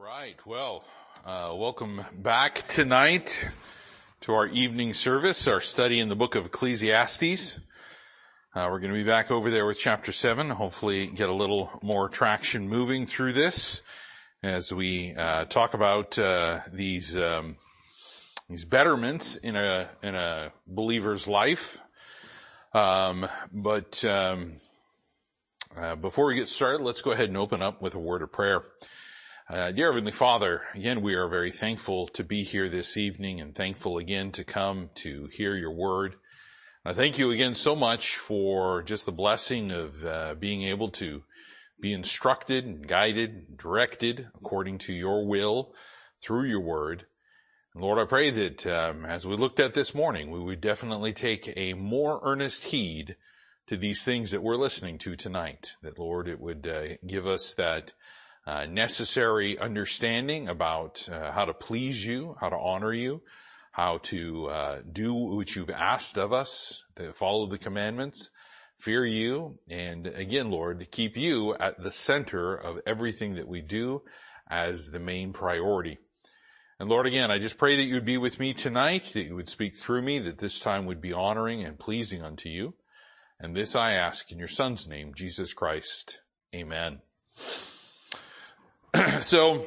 right. Well, uh, welcome back tonight to our evening service, our study in the book of Ecclesiastes. Uh, we're going to be back over there with chapter seven. Hopefully, get a little more traction moving through this as we uh, talk about uh, these um, these betterments in a in a believer's life. Um, but um, uh, before we get started, let's go ahead and open up with a word of prayer. Uh, dear Heavenly Father, again, we are very thankful to be here this evening and thankful again to come to hear your word. I thank you again so much for just the blessing of uh, being able to be instructed and guided, and directed according to your will through your word. And Lord, I pray that um, as we looked at this morning, we would definitely take a more earnest heed to these things that we're listening to tonight. That Lord, it would uh, give us that uh, necessary understanding about uh, how to please you, how to honor you, how to uh, do what you've asked of us, to follow the commandments, fear you, and again, Lord, to keep you at the center of everything that we do as the main priority. And Lord, again, I just pray that you would be with me tonight, that you would speak through me, that this time would be honoring and pleasing unto you. And this I ask in your son's name, Jesus Christ. Amen. so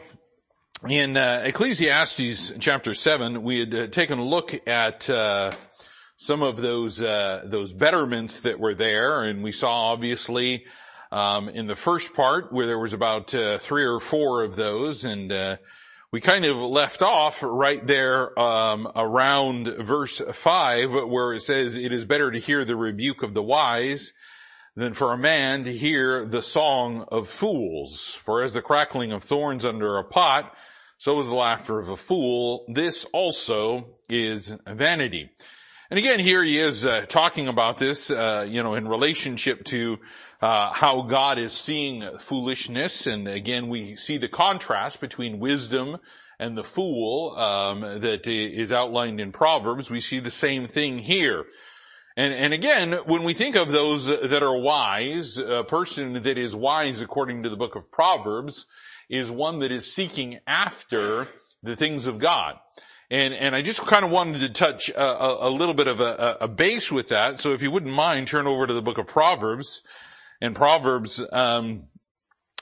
in uh, Ecclesiastes chapter seven, we had uh, taken a look at uh, some of those uh, those betterments that were there, and we saw obviously um, in the first part where there was about uh, three or four of those, and uh, we kind of left off right there um, around verse five, where it says, "It is better to hear the rebuke of the wise." Than for a man to hear the song of fools. For as the crackling of thorns under a pot, so is the laughter of a fool. This also is vanity. And again, here he is uh, talking about this, uh, you know, in relationship to uh, how God is seeing foolishness. And again, we see the contrast between wisdom and the fool um, that is outlined in Proverbs. We see the same thing here. And, and again, when we think of those that are wise, a person that is wise according to the book of Proverbs is one that is seeking after the things of God. And, and I just kind of wanted to touch a, a, a little bit of a, a, base with that. So if you wouldn't mind, turn over to the book of Proverbs and Proverbs, um,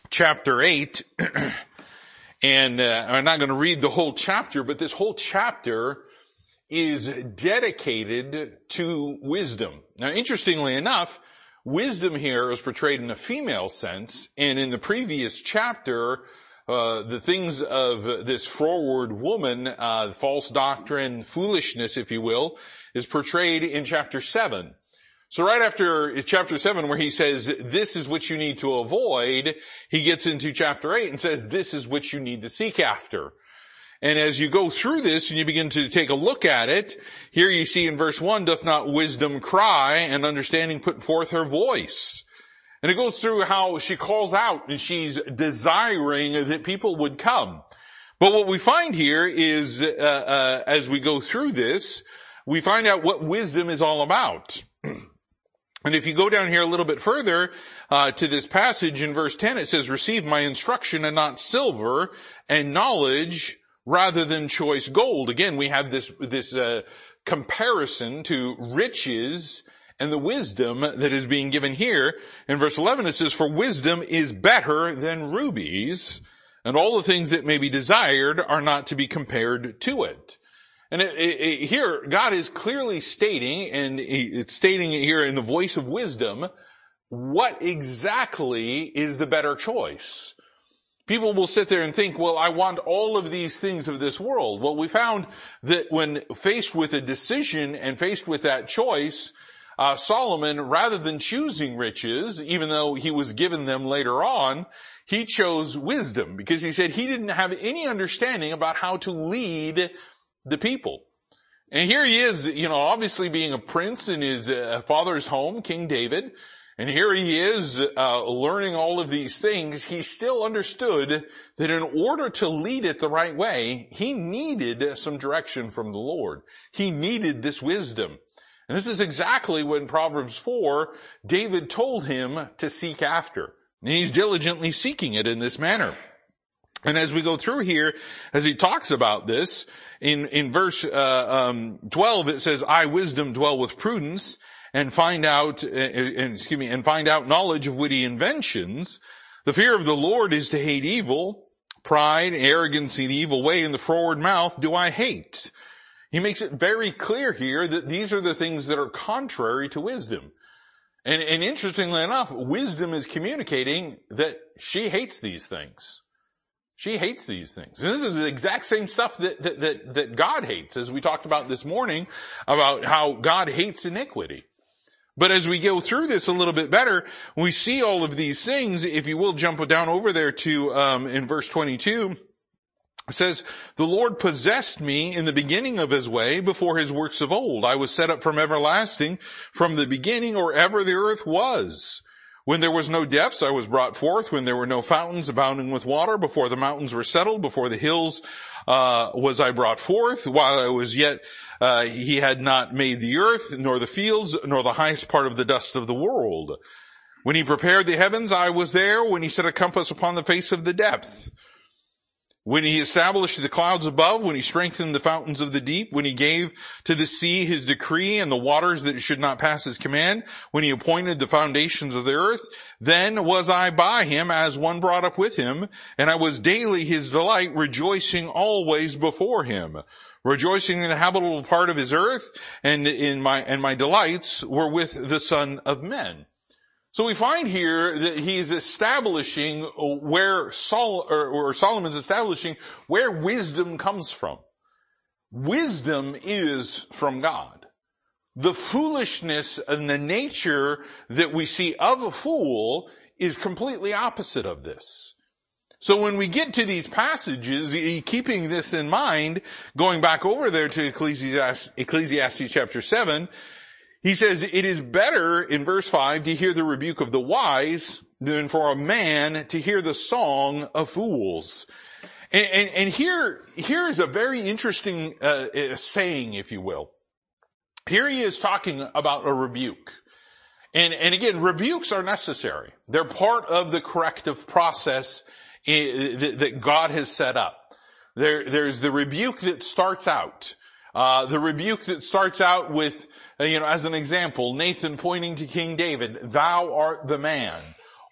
chapter eight. and, uh, I'm not going to read the whole chapter, but this whole chapter is dedicated to wisdom. Now, interestingly enough, wisdom here is portrayed in a female sense, and in the previous chapter, uh, the things of this forward woman, uh, false doctrine, foolishness, if you will, is portrayed in chapter seven. So right after chapter seven where he says, this is what you need to avoid, he gets into chapter eight and says, this is what you need to seek after. And as you go through this and you begin to take a look at it, here you see in verse one, doth not wisdom cry and understanding put forth her voice? And it goes through how she calls out and she's desiring that people would come. But what we find here is, uh, uh, as we go through this, we find out what wisdom is all about. And if you go down here a little bit further uh, to this passage in verse 10, it says, receive my instruction and not silver and knowledge rather than choice gold. Again, we have this, this, uh, comparison to riches and the wisdom that is being given here. In verse 11 it says, for wisdom is better than rubies and all the things that may be desired are not to be compared to it. And it, it, it, here, God is clearly stating, and it's stating here in the voice of wisdom, what exactly is the better choice. People will sit there and think, well, I want all of these things of this world. Well, we found that when faced with a decision and faced with that choice, uh, Solomon, rather than choosing riches, even though he was given them later on, he chose wisdom because he said he didn't have any understanding about how to lead the people. And here he is, you know, obviously being a prince in his uh, father's home, King David, and here he is uh, learning all of these things. He still understood that in order to lead it the right way, he needed some direction from the Lord. He needed this wisdom. And this is exactly when Proverbs 4, David told him to seek after. And he's diligently seeking it in this manner. And as we go through here, as he talks about this, in, in verse uh, um, 12 it says, I wisdom dwell with prudence and find out, uh, uh, excuse me, and find out knowledge of witty inventions. The fear of the Lord is to hate evil. Pride, arrogance, and evil way in the forward mouth do I hate. He makes it very clear here that these are the things that are contrary to wisdom. And, and interestingly enough, wisdom is communicating that she hates these things. She hates these things. And this is the exact same stuff that, that, that, that God hates, as we talked about this morning, about how God hates iniquity. But as we go through this a little bit better, we see all of these things. If you will jump down over there to, um, in verse 22, it says, the Lord possessed me in the beginning of his way before his works of old. I was set up from everlasting, from the beginning or ever the earth was. When there was no depths, I was brought forth. When there were no fountains abounding with water, before the mountains were settled, before the hills uh, was I brought forth. While I was yet, uh, he had not made the earth, nor the fields, nor the highest part of the dust of the world. When he prepared the heavens, I was there. When he set a compass upon the face of the depth. When he established the clouds above, when he strengthened the fountains of the deep, when he gave to the sea his decree and the waters that should not pass his command, when he appointed the foundations of the earth, then was I by him as one brought up with him, and I was daily his delight, rejoicing always before him rejoicing in the habitable part of his earth and in my, and my delights were with the son of men. So we find here that he's establishing where Sol, or, or Solomon's establishing where wisdom comes from. Wisdom is from God. The foolishness and the nature that we see of a fool is completely opposite of this. So when we get to these passages, keeping this in mind, going back over there to Ecclesiastes, Ecclesiastes chapter 7, he says, it is better in verse 5 to hear the rebuke of the wise than for a man to hear the song of fools. And, and, and here, here is a very interesting uh, uh, saying, if you will. Here he is talking about a rebuke. And, and again, rebukes are necessary. They're part of the corrective process that God has set up. There, there's the rebuke that starts out. Uh, the rebuke that starts out with, uh, you know, as an example, Nathan pointing to King David, thou art the man.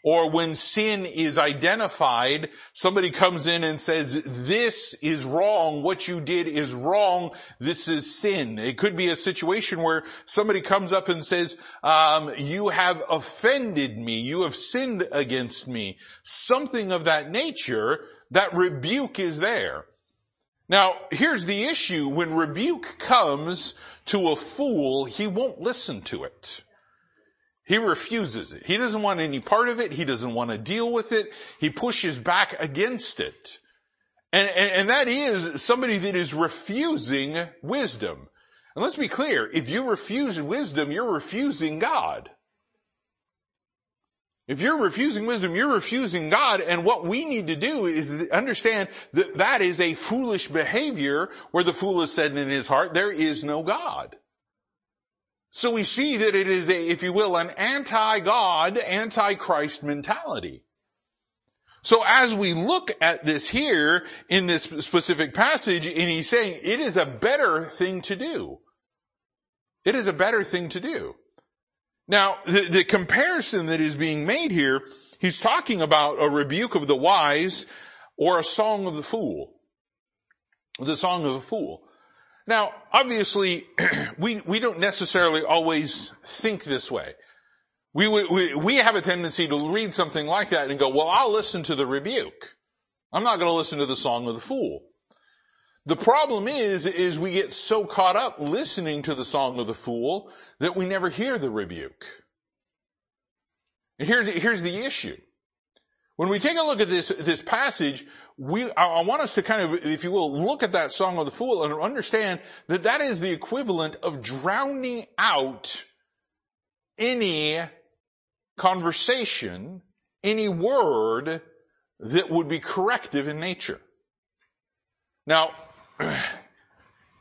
Or when sin is identified, somebody comes in and says, this is wrong, what you did is wrong, this is sin. It could be a situation where somebody comes up and says, um, you have offended me, you have sinned against me. Something of that nature, that rebuke is there. Now, here's the issue. When rebuke comes to a fool, he won't listen to it. He refuses it. He doesn't want any part of it. He doesn't want to deal with it. He pushes back against it. And, and, and that is somebody that is refusing wisdom. And let's be clear, if you refuse wisdom, you're refusing God. If you're refusing wisdom, you're refusing God, and what we need to do is understand that that is a foolish behavior where the fool has said in his heart, there is no God. So we see that it is a, if you will, an anti-God, anti-Christ mentality. So as we look at this here in this specific passage, and he's saying it is a better thing to do. It is a better thing to do. Now, the, the, comparison that is being made here, he's talking about a rebuke of the wise or a song of the fool. The song of the fool. Now, obviously, we, we don't necessarily always think this way. We, we, we have a tendency to read something like that and go, well, I'll listen to the rebuke. I'm not going to listen to the song of the fool. The problem is, is we get so caught up listening to the song of the fool that we never hear the rebuke. And here's, here's the issue. When we take a look at this, this passage, we, I want us to kind of, if you will, look at that song of the fool and understand that that is the equivalent of drowning out any conversation, any word that would be corrective in nature. Now,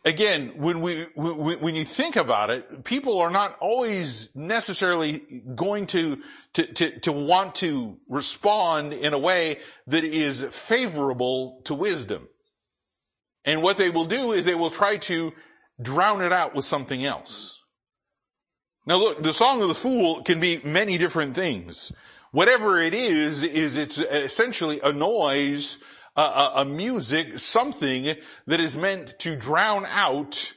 again, when we, when you think about it, people are not always necessarily going to, to, to, to want to respond in a way that is favorable to wisdom. And what they will do is they will try to drown it out with something else. Now look, the song of the fool can be many different things. Whatever it is, is it's essentially a noise a, a, a music, something that is meant to drown out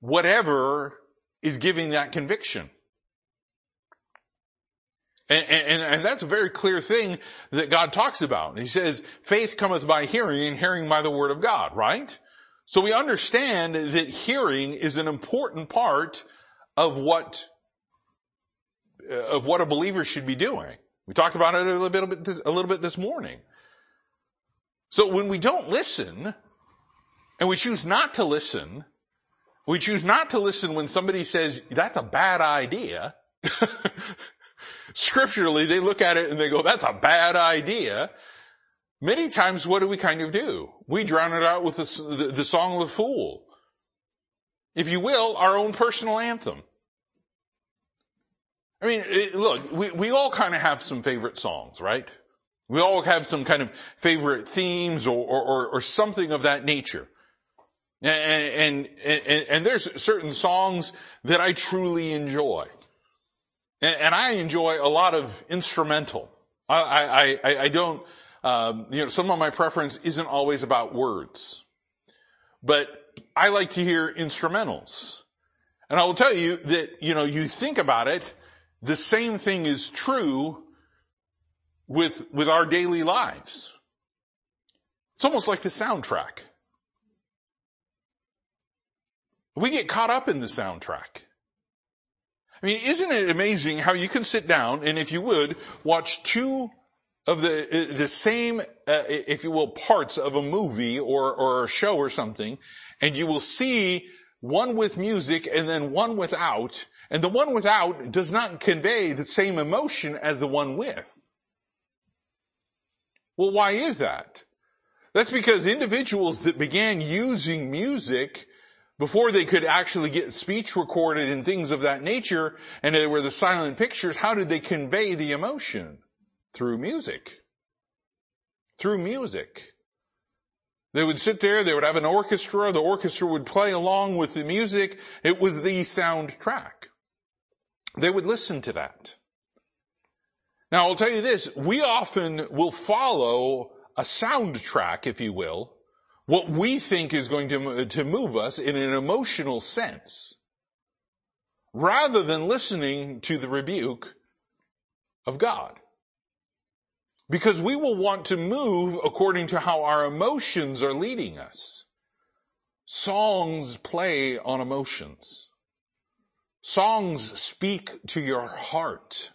whatever is giving that conviction. And, and, and, that's a very clear thing that God talks about. He says, faith cometh by hearing and hearing by the word of God, right? So we understand that hearing is an important part of what, of what a believer should be doing. We talked about it a little bit, a little bit this morning. So when we don't listen, and we choose not to listen, we choose not to listen when somebody says, that's a bad idea. Scripturally, they look at it and they go, that's a bad idea. Many times, what do we kind of do? We drown it out with the, the, the song of the fool. If you will, our own personal anthem. I mean, it, look, we, we all kind of have some favorite songs, right? We all have some kind of favorite themes or, or, or something of that nature. And, and, and, and, there's certain songs that I truly enjoy. And, and I enjoy a lot of instrumental. I, I, I, don't, um, you know, some of my preference isn't always about words. But I like to hear instrumentals. And I will tell you that, you know, you think about it, the same thing is true with, with our daily lives. It's almost like the soundtrack. We get caught up in the soundtrack. I mean, isn't it amazing how you can sit down and if you would, watch two of the, the same, uh, if you will, parts of a movie or, or a show or something, and you will see one with music and then one without, and the one without does not convey the same emotion as the one with. Well, why is that? That's because individuals that began using music before they could actually get speech recorded and things of that nature, and they were the silent pictures, how did they convey the emotion? Through music. Through music. They would sit there, they would have an orchestra, the orchestra would play along with the music, it was the soundtrack. They would listen to that. Now I'll tell you this, we often will follow a soundtrack, if you will, what we think is going to, to move us in an emotional sense, rather than listening to the rebuke of God. Because we will want to move according to how our emotions are leading us. Songs play on emotions. Songs speak to your heart.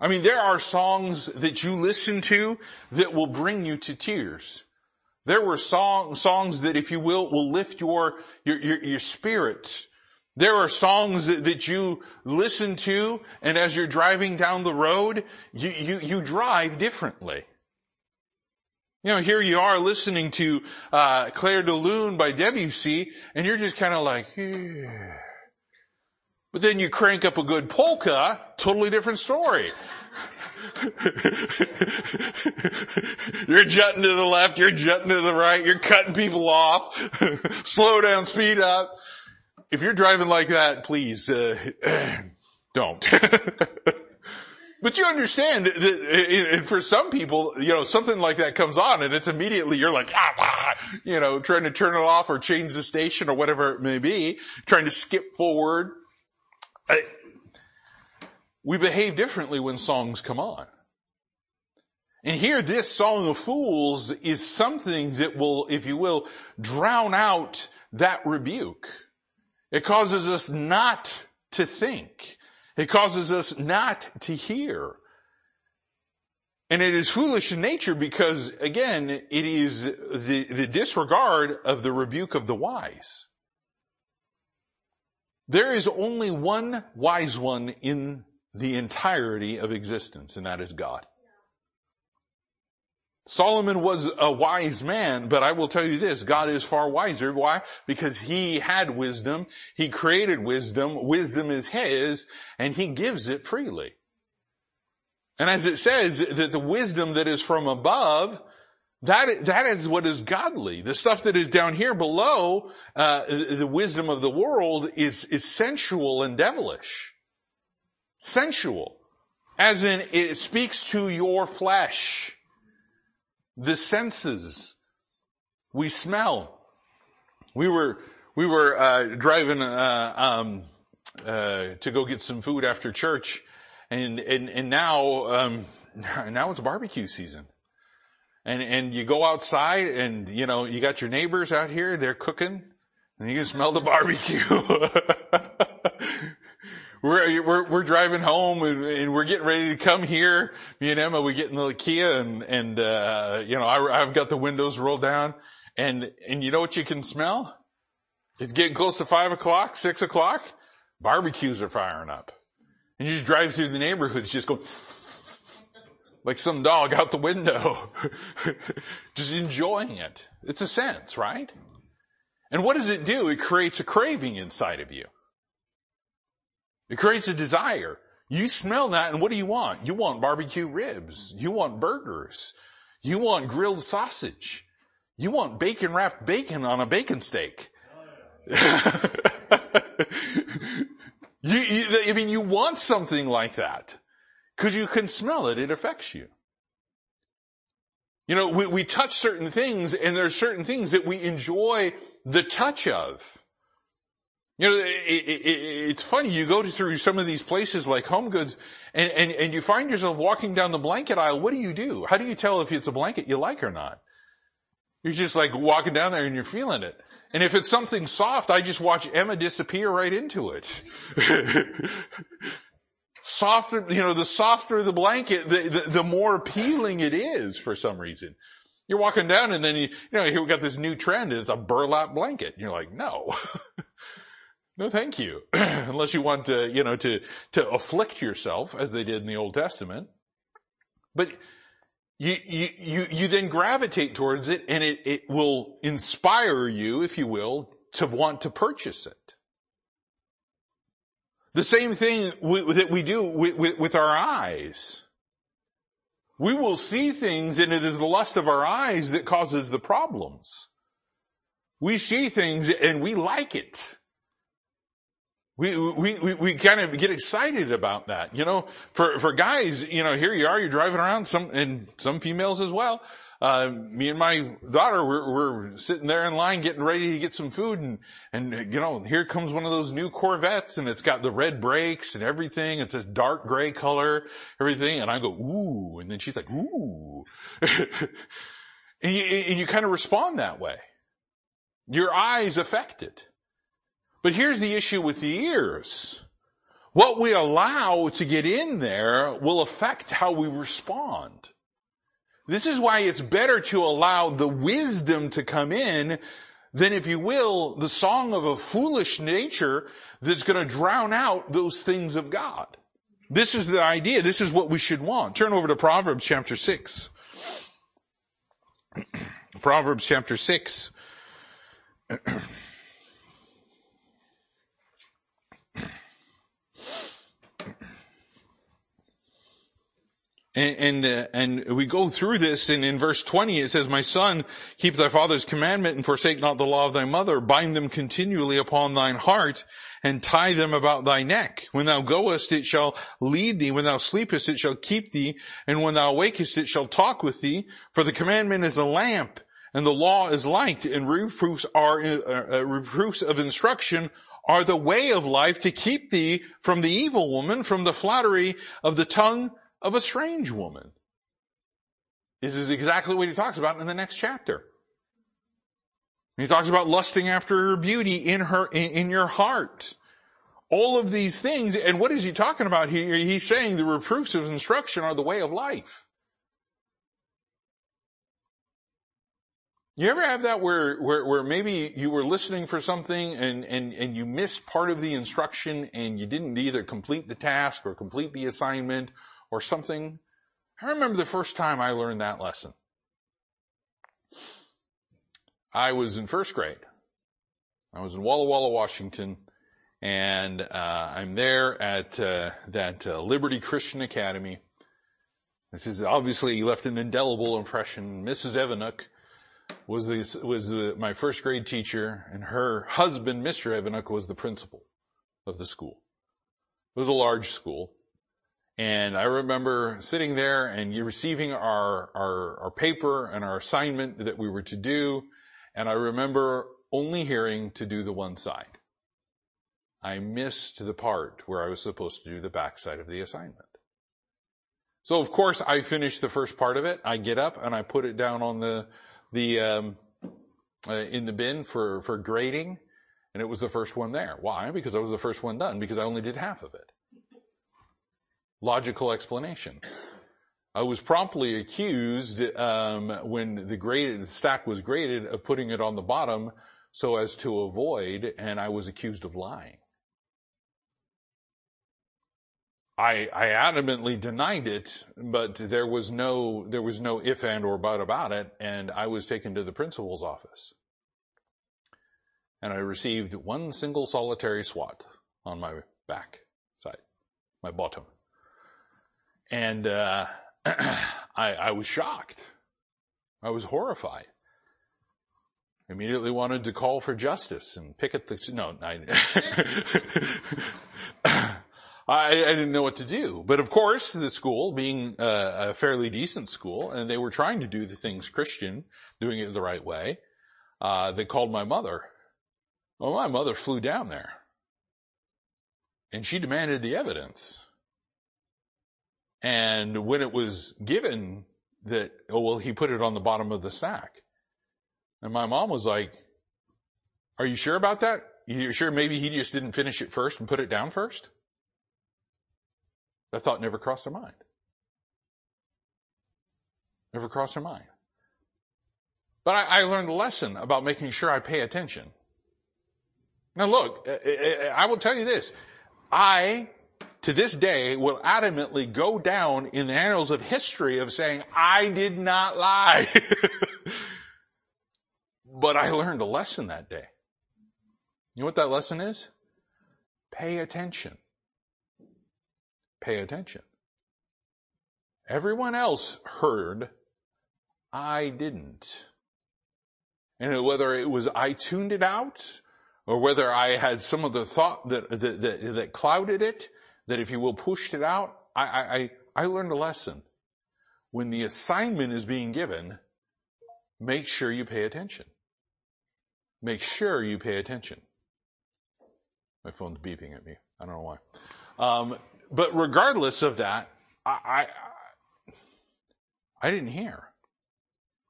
I mean, there are songs that you listen to that will bring you to tears. There were song, songs that, if you will, will lift your, your, your, your spirit. There are songs that, that, you listen to, and as you're driving down the road, you, you, you drive differently. You know, here you are listening to uh, Clair de Lune by Debussy, and you're just kind of like, yeah. But then you crank up a good polka, totally different story. you're jutting to the left, you're jutting to the right, you're cutting people off. Slow down, speed up. If you're driving like that, please, uh, don't. But you understand that for some people, you know, something like that comes on and it's immediately you're like, ah, ah, you know, trying to turn it off or change the station or whatever it may be, trying to skip forward. I, we behave differently when songs come on. And here this Song of Fools is something that will, if you will, drown out that rebuke. It causes us not to think. It causes us not to hear. And it is foolish in nature because again, it is the, the disregard of the rebuke of the wise. There is only one wise one in the entirety of existence, and that is God. Solomon was a wise man, but I will tell you this, God is far wiser. Why? Because he had wisdom, he created wisdom, wisdom is his, and he gives it freely. And as it says, that the wisdom that is from above, that, that is what is godly. The stuff that is down here below, uh, the wisdom of the world is, is sensual and devilish. Sensual. As in, it speaks to your flesh the senses. We smell. We were, we were, uh, driving, uh, um, uh, to go get some food after church and, and, and now, um, now it's barbecue season. And, and you go outside and, you know, you got your neighbors out here, they're cooking and you can smell the barbecue. we're, we're, we're driving home and, we're getting ready to come here. Me and Emma, we get in the Kia and, and, uh, you know, I, I've got the windows rolled down and, and you know what you can smell? It's getting close to five o'clock, six o'clock. Barbecues are firing up. And you just drive through the neighborhoods, just go like some dog out the window, just enjoying it. It's a sense, right? And what does it do? It creates a craving inside of you. It creates a desire. You smell that and what do you want? You want barbecue ribs. You want burgers. You want grilled sausage. You want bacon wrapped bacon on a bacon steak. you, you, I mean, you want something like that because you can smell it. It affects you. You know, we, we touch certain things and there's certain things that we enjoy the touch of. You know, it, it, it's funny, you go through some of these places like Home Goods and, and, and you find yourself walking down the blanket aisle. What do you do? How do you tell if it's a blanket you like or not? You're just like walking down there and you're feeling it. And if it's something soft, I just watch Emma disappear right into it. softer, you know, the softer the blanket, the, the, the, more appealing it is for some reason. You're walking down and then you, you know, here we got this new trend, it's a burlap blanket. And you're like, no. No, thank you. Unless you want to, you know, to, to afflict yourself as they did in the Old Testament. But you, you, you, you then gravitate towards it and it, it will inspire you, if you will, to want to purchase it. The same thing that we do with, with, with our eyes. We will see things and it is the lust of our eyes that causes the problems. We see things and we like it. We, we, we, we kind of get excited about that. You know, for, for guys, you know, here you are, you're driving around, some, and some females as well. Uh, me and my daughter, we're, we're sitting there in line getting ready to get some food and, and, you know, here comes one of those new Corvettes and it's got the red brakes and everything. It's this dark gray color, everything. And I go, ooh. And then she's like, ooh. and you, and you kind of respond that way. Your eyes affect it. But here's the issue with the ears. What we allow to get in there will affect how we respond. This is why it's better to allow the wisdom to come in than, if you will, the song of a foolish nature that's going to drown out those things of God. This is the idea. This is what we should want. Turn over to Proverbs chapter 6. Proverbs chapter 6. And, and, uh, and, we go through this and in verse 20 it says, My son, keep thy father's commandment and forsake not the law of thy mother. Bind them continually upon thine heart and tie them about thy neck. When thou goest, it shall lead thee. When thou sleepest, it shall keep thee. And when thou awakest, it shall talk with thee. For the commandment is a lamp and the law is light and reproofs are, uh, uh, reproofs of instruction are the way of life to keep thee from the evil woman, from the flattery of the tongue of a strange woman. This is exactly what he talks about in the next chapter. He talks about lusting after her beauty in her, in, in your heart. All of these things, and what is he talking about here? He's saying the reproofs of instruction are the way of life. You ever have that where, where, where maybe you were listening for something and, and, and you missed part of the instruction and you didn't either complete the task or complete the assignment or something. I remember the first time I learned that lesson. I was in first grade. I was in Walla Walla, Washington, and uh, I'm there at uh, that uh, Liberty Christian Academy. This is obviously left an indelible impression. Mrs. Evanuk was the, was the, my first grade teacher, and her husband, Mr. Evanuk, was the principal of the school. It was a large school. And I remember sitting there and receiving our, our, our paper and our assignment that we were to do. And I remember only hearing to do the one side. I missed the part where I was supposed to do the backside of the assignment. So of course I finished the first part of it. I get up and I put it down on the, the, um, uh, in the bin for, for grading. And it was the first one there. Why? Because I was the first one done because I only did half of it logical explanation. I was promptly accused um, when the the stack was graded of putting it on the bottom so as to avoid, and I was accused of lying. I, I adamantly denied it, but there was no there was no if and or but about it, and I was taken to the principal's office, and I received one single solitary swat on my back side, my bottom. And uh, I, I was shocked. I was horrified. Immediately wanted to call for justice and picket the, no, I, I, I, didn't know what to do. But of course, the school, being a, a, fairly decent school, and they were trying to do the things Christian, doing it the right way, uh, they called my mother. Well, my mother flew down there. And she demanded the evidence. And when it was given that, oh, well, he put it on the bottom of the stack. And my mom was like, are you sure about that? You sure maybe he just didn't finish it first and put it down first? That thought never crossed her mind. Never crossed her mind. But I, I learned a lesson about making sure I pay attention. Now look, I will tell you this. I to this day will adamantly go down in the annals of history of saying, I did not lie. but I learned a lesson that day. You know what that lesson is? Pay attention. Pay attention. Everyone else heard, I didn't. And whether it was I tuned it out, or whether I had some of the thought that, that, that, that clouded it, that if you will pushed it out, I, I, I learned a lesson. When the assignment is being given, make sure you pay attention. Make sure you pay attention. My phone's beeping at me. I don't know why. Um, but regardless of that, I, I, I didn't hear.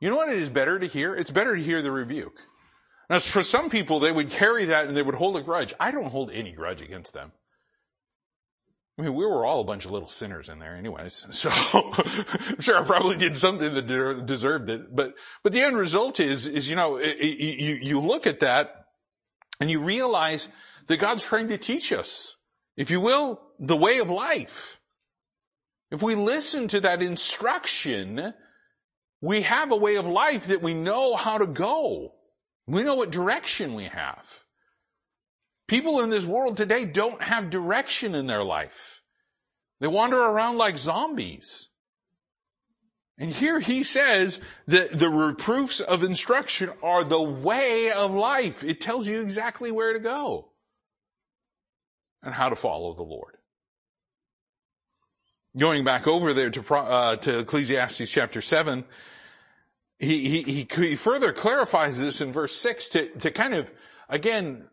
You know what it is better to hear? It's better to hear the rebuke. Now, for some people, they would carry that and they would hold a grudge. I don't hold any grudge against them. I mean, we were all a bunch of little sinners in there anyways. So I'm sure I probably did something that deserved it. But, but the end result is, is, you know, you, you look at that and you realize that God's trying to teach us, if you will, the way of life. If we listen to that instruction, we have a way of life that we know how to go. We know what direction we have. People in this world today don't have direction in their life. They wander around like zombies. And here he says that the reproofs of instruction are the way of life. It tells you exactly where to go and how to follow the Lord. Going back over there to, uh, to Ecclesiastes chapter 7, he, he, he further clarifies this in verse 6 to, to kind of, again,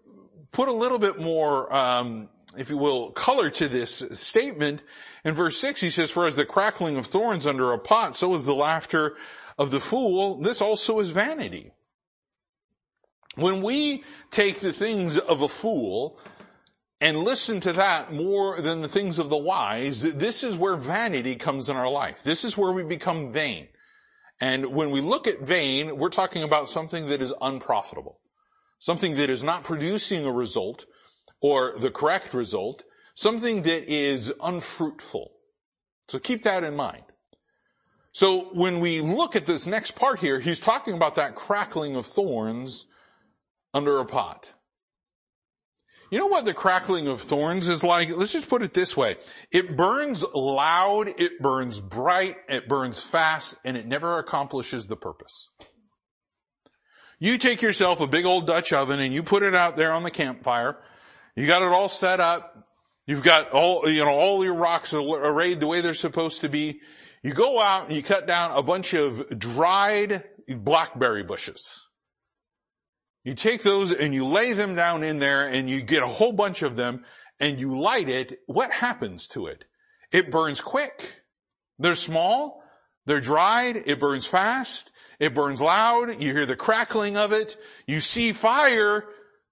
put a little bit more, um, if you will, color to this statement. In verse 6 he says, for as the crackling of thorns under a pot, so is the laughter of the fool. This also is vanity. When we take the things of a fool and listen to that more than the things of the wise, this is where vanity comes in our life. This is where we become vain. And when we look at vain, we're talking about something that is unprofitable something that is not producing a result or the correct result, something that is unfruitful. So keep that in mind. So when we look at this next part here, he's talking about that crackling of thorns under a pot. You know what the crackling of thorns is like? Let's just put it this way. It burns loud, it burns bright, it burns fast, and it never accomplishes the purpose. You take yourself a big old Dutch oven and you put it out there on the campfire. You got it all set up. You've got all, you know, all your rocks arrayed the way they're supposed to be. You go out and you cut down a bunch of dried blackberry bushes. You take those and you lay them down in there and you get a whole bunch of them and you light it. What happens to it? It burns quick. They're small. They're dried. It burns fast. It burns loud. You hear the crackling of it. You see fire.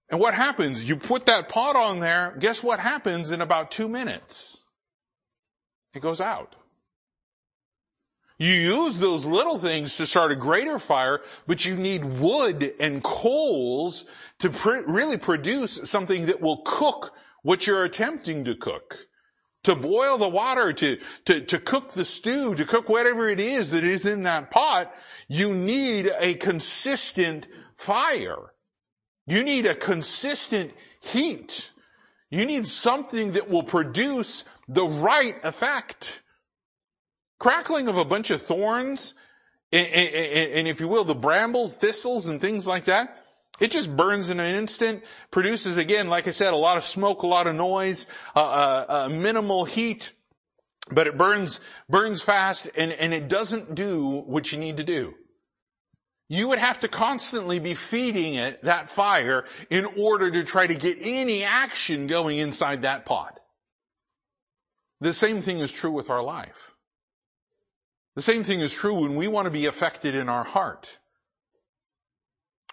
And what happens? You put that pot on there. Guess what happens in about two minutes? It goes out. You use those little things to start a greater fire, but you need wood and coals to pr- really produce something that will cook what you're attempting to cook. To boil the water, to, to, to cook the stew, to cook whatever it is that is in that pot, you need a consistent fire. You need a consistent heat. You need something that will produce the right effect crackling of a bunch of thorns, and, and, and, if you will, the brambles, thistles, and things like that, it just burns in an instant, produces again, like I said, a lot of smoke, a lot of noise, uh, uh, uh, minimal heat, but it burns, burns fast, and, and it doesn't do what you need to do. You would have to constantly be feeding it, that fire, in order to try to get any action going inside that pot. The same thing is true with our life. The same thing is true when we want to be affected in our heart.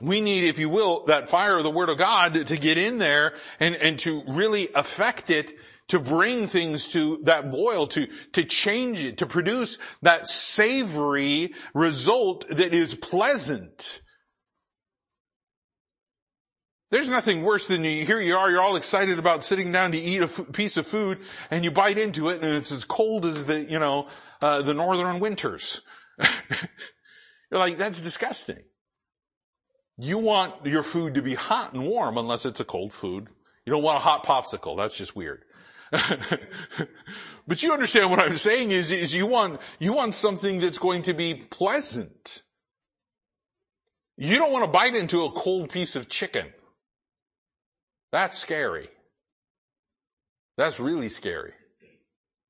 We need, if you will, that fire of the Word of God to get in there and, and to really affect it, to bring things to that boil, to, to change it, to produce that savory result that is pleasant. There's nothing worse than you, here you are, you're all excited about sitting down to eat a f- piece of food and you bite into it and it's as cold as the, you know, uh, the northern winters. You're like, that's disgusting. You want your food to be hot and warm unless it's a cold food. You don't want a hot popsicle. That's just weird. but you understand what I'm saying is, is you want, you want something that's going to be pleasant. You don't want to bite into a cold piece of chicken. That's scary. That's really scary.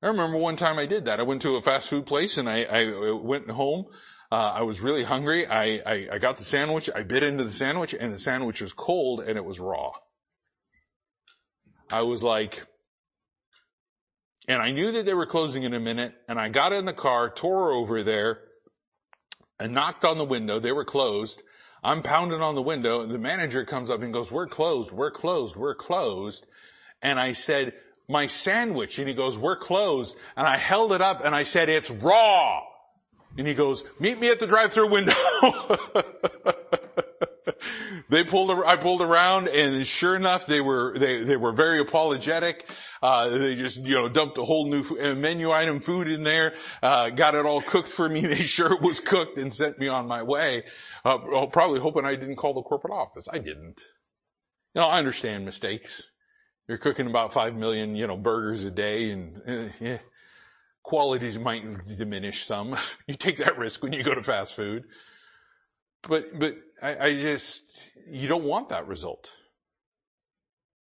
I remember one time I did that. I went to a fast food place and I, I went home. Uh, I was really hungry. I, I, I got the sandwich. I bit into the sandwich and the sandwich was cold and it was raw. I was like, and I knew that they were closing in a minute and I got in the car, tore over there and knocked on the window. They were closed. I'm pounding on the window. And the manager comes up and goes, we're closed. We're closed. We're closed. And I said, my sandwich. And he goes, we're closed. And I held it up and I said, it's raw. And he goes, meet me at the drive-through window. they pulled, I pulled around and sure enough, they were, they, they were very apologetic. Uh, they just, you know, dumped a whole new menu item food in there, uh, got it all cooked for me, made sure it was cooked and sent me on my way. Uh, probably hoping I didn't call the corporate office. I didn't. You know, I understand mistakes. You're cooking about five million, you know, burgers a day and uh, yeah, qualities might diminish some. you take that risk when you go to fast food. But, but I, I just, you don't want that result.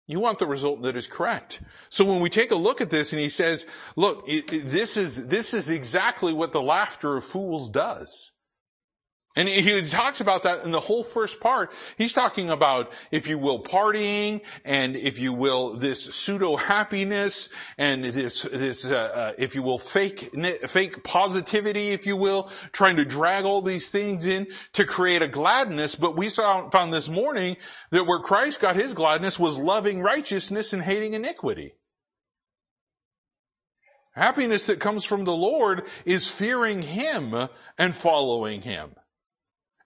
You want the result that is correct. So when we take a look at this and he says, look, it, it, this is, this is exactly what the laughter of fools does. And he talks about that in the whole first part. He's talking about, if you will, partying and if you will, this pseudo happiness and this, this, uh, uh, if you will, fake, fake positivity, if you will, trying to drag all these things in to create a gladness. But we saw, found this morning that where Christ got his gladness was loving righteousness and hating iniquity. Happiness that comes from the Lord is fearing Him and following Him.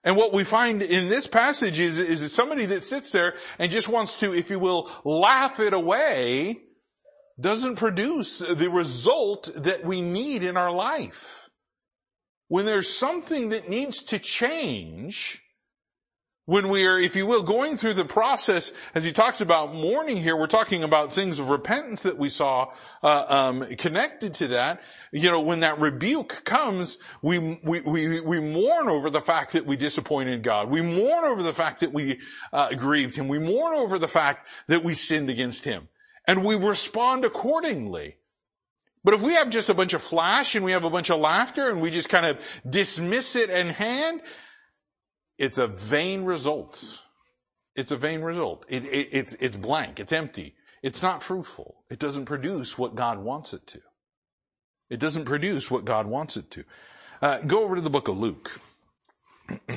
And what we find in this passage is, is somebody that sits there and just wants to, if you will, laugh it away, doesn't produce the result that we need in our life. when there's something that needs to change, when we are, if you will, going through the process, as he talks about mourning here, we're talking about things of repentance that we saw uh, um, connected to that. You know, when that rebuke comes, we, we we we mourn over the fact that we disappointed God. We mourn over the fact that we uh, grieved Him. We mourn over the fact that we sinned against Him, and we respond accordingly. But if we have just a bunch of flash and we have a bunch of laughter and we just kind of dismiss it in hand, it's a vain result. It's a vain result. It, it, it's, it's blank. It's empty. It's not fruitful. It doesn't produce what God wants it to. It doesn't produce what God wants it to. Uh, go over to the book of Luke.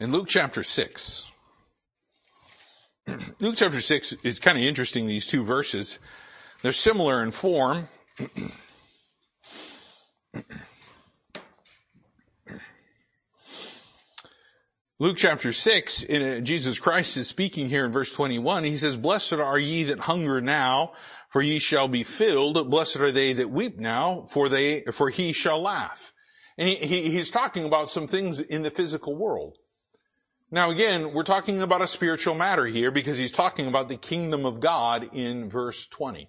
In Luke chapter 6, Luke chapter 6 is kind of interesting, these two verses. They're similar in form. Luke chapter 6, uh, Jesus Christ is speaking here in verse 21. He says, Blessed are ye that hunger now, for ye shall be filled. Blessed are they that weep now, for they, for he shall laugh. And he, he, he's talking about some things in the physical world. Now again, we're talking about a spiritual matter here because he's talking about the kingdom of God in verse 20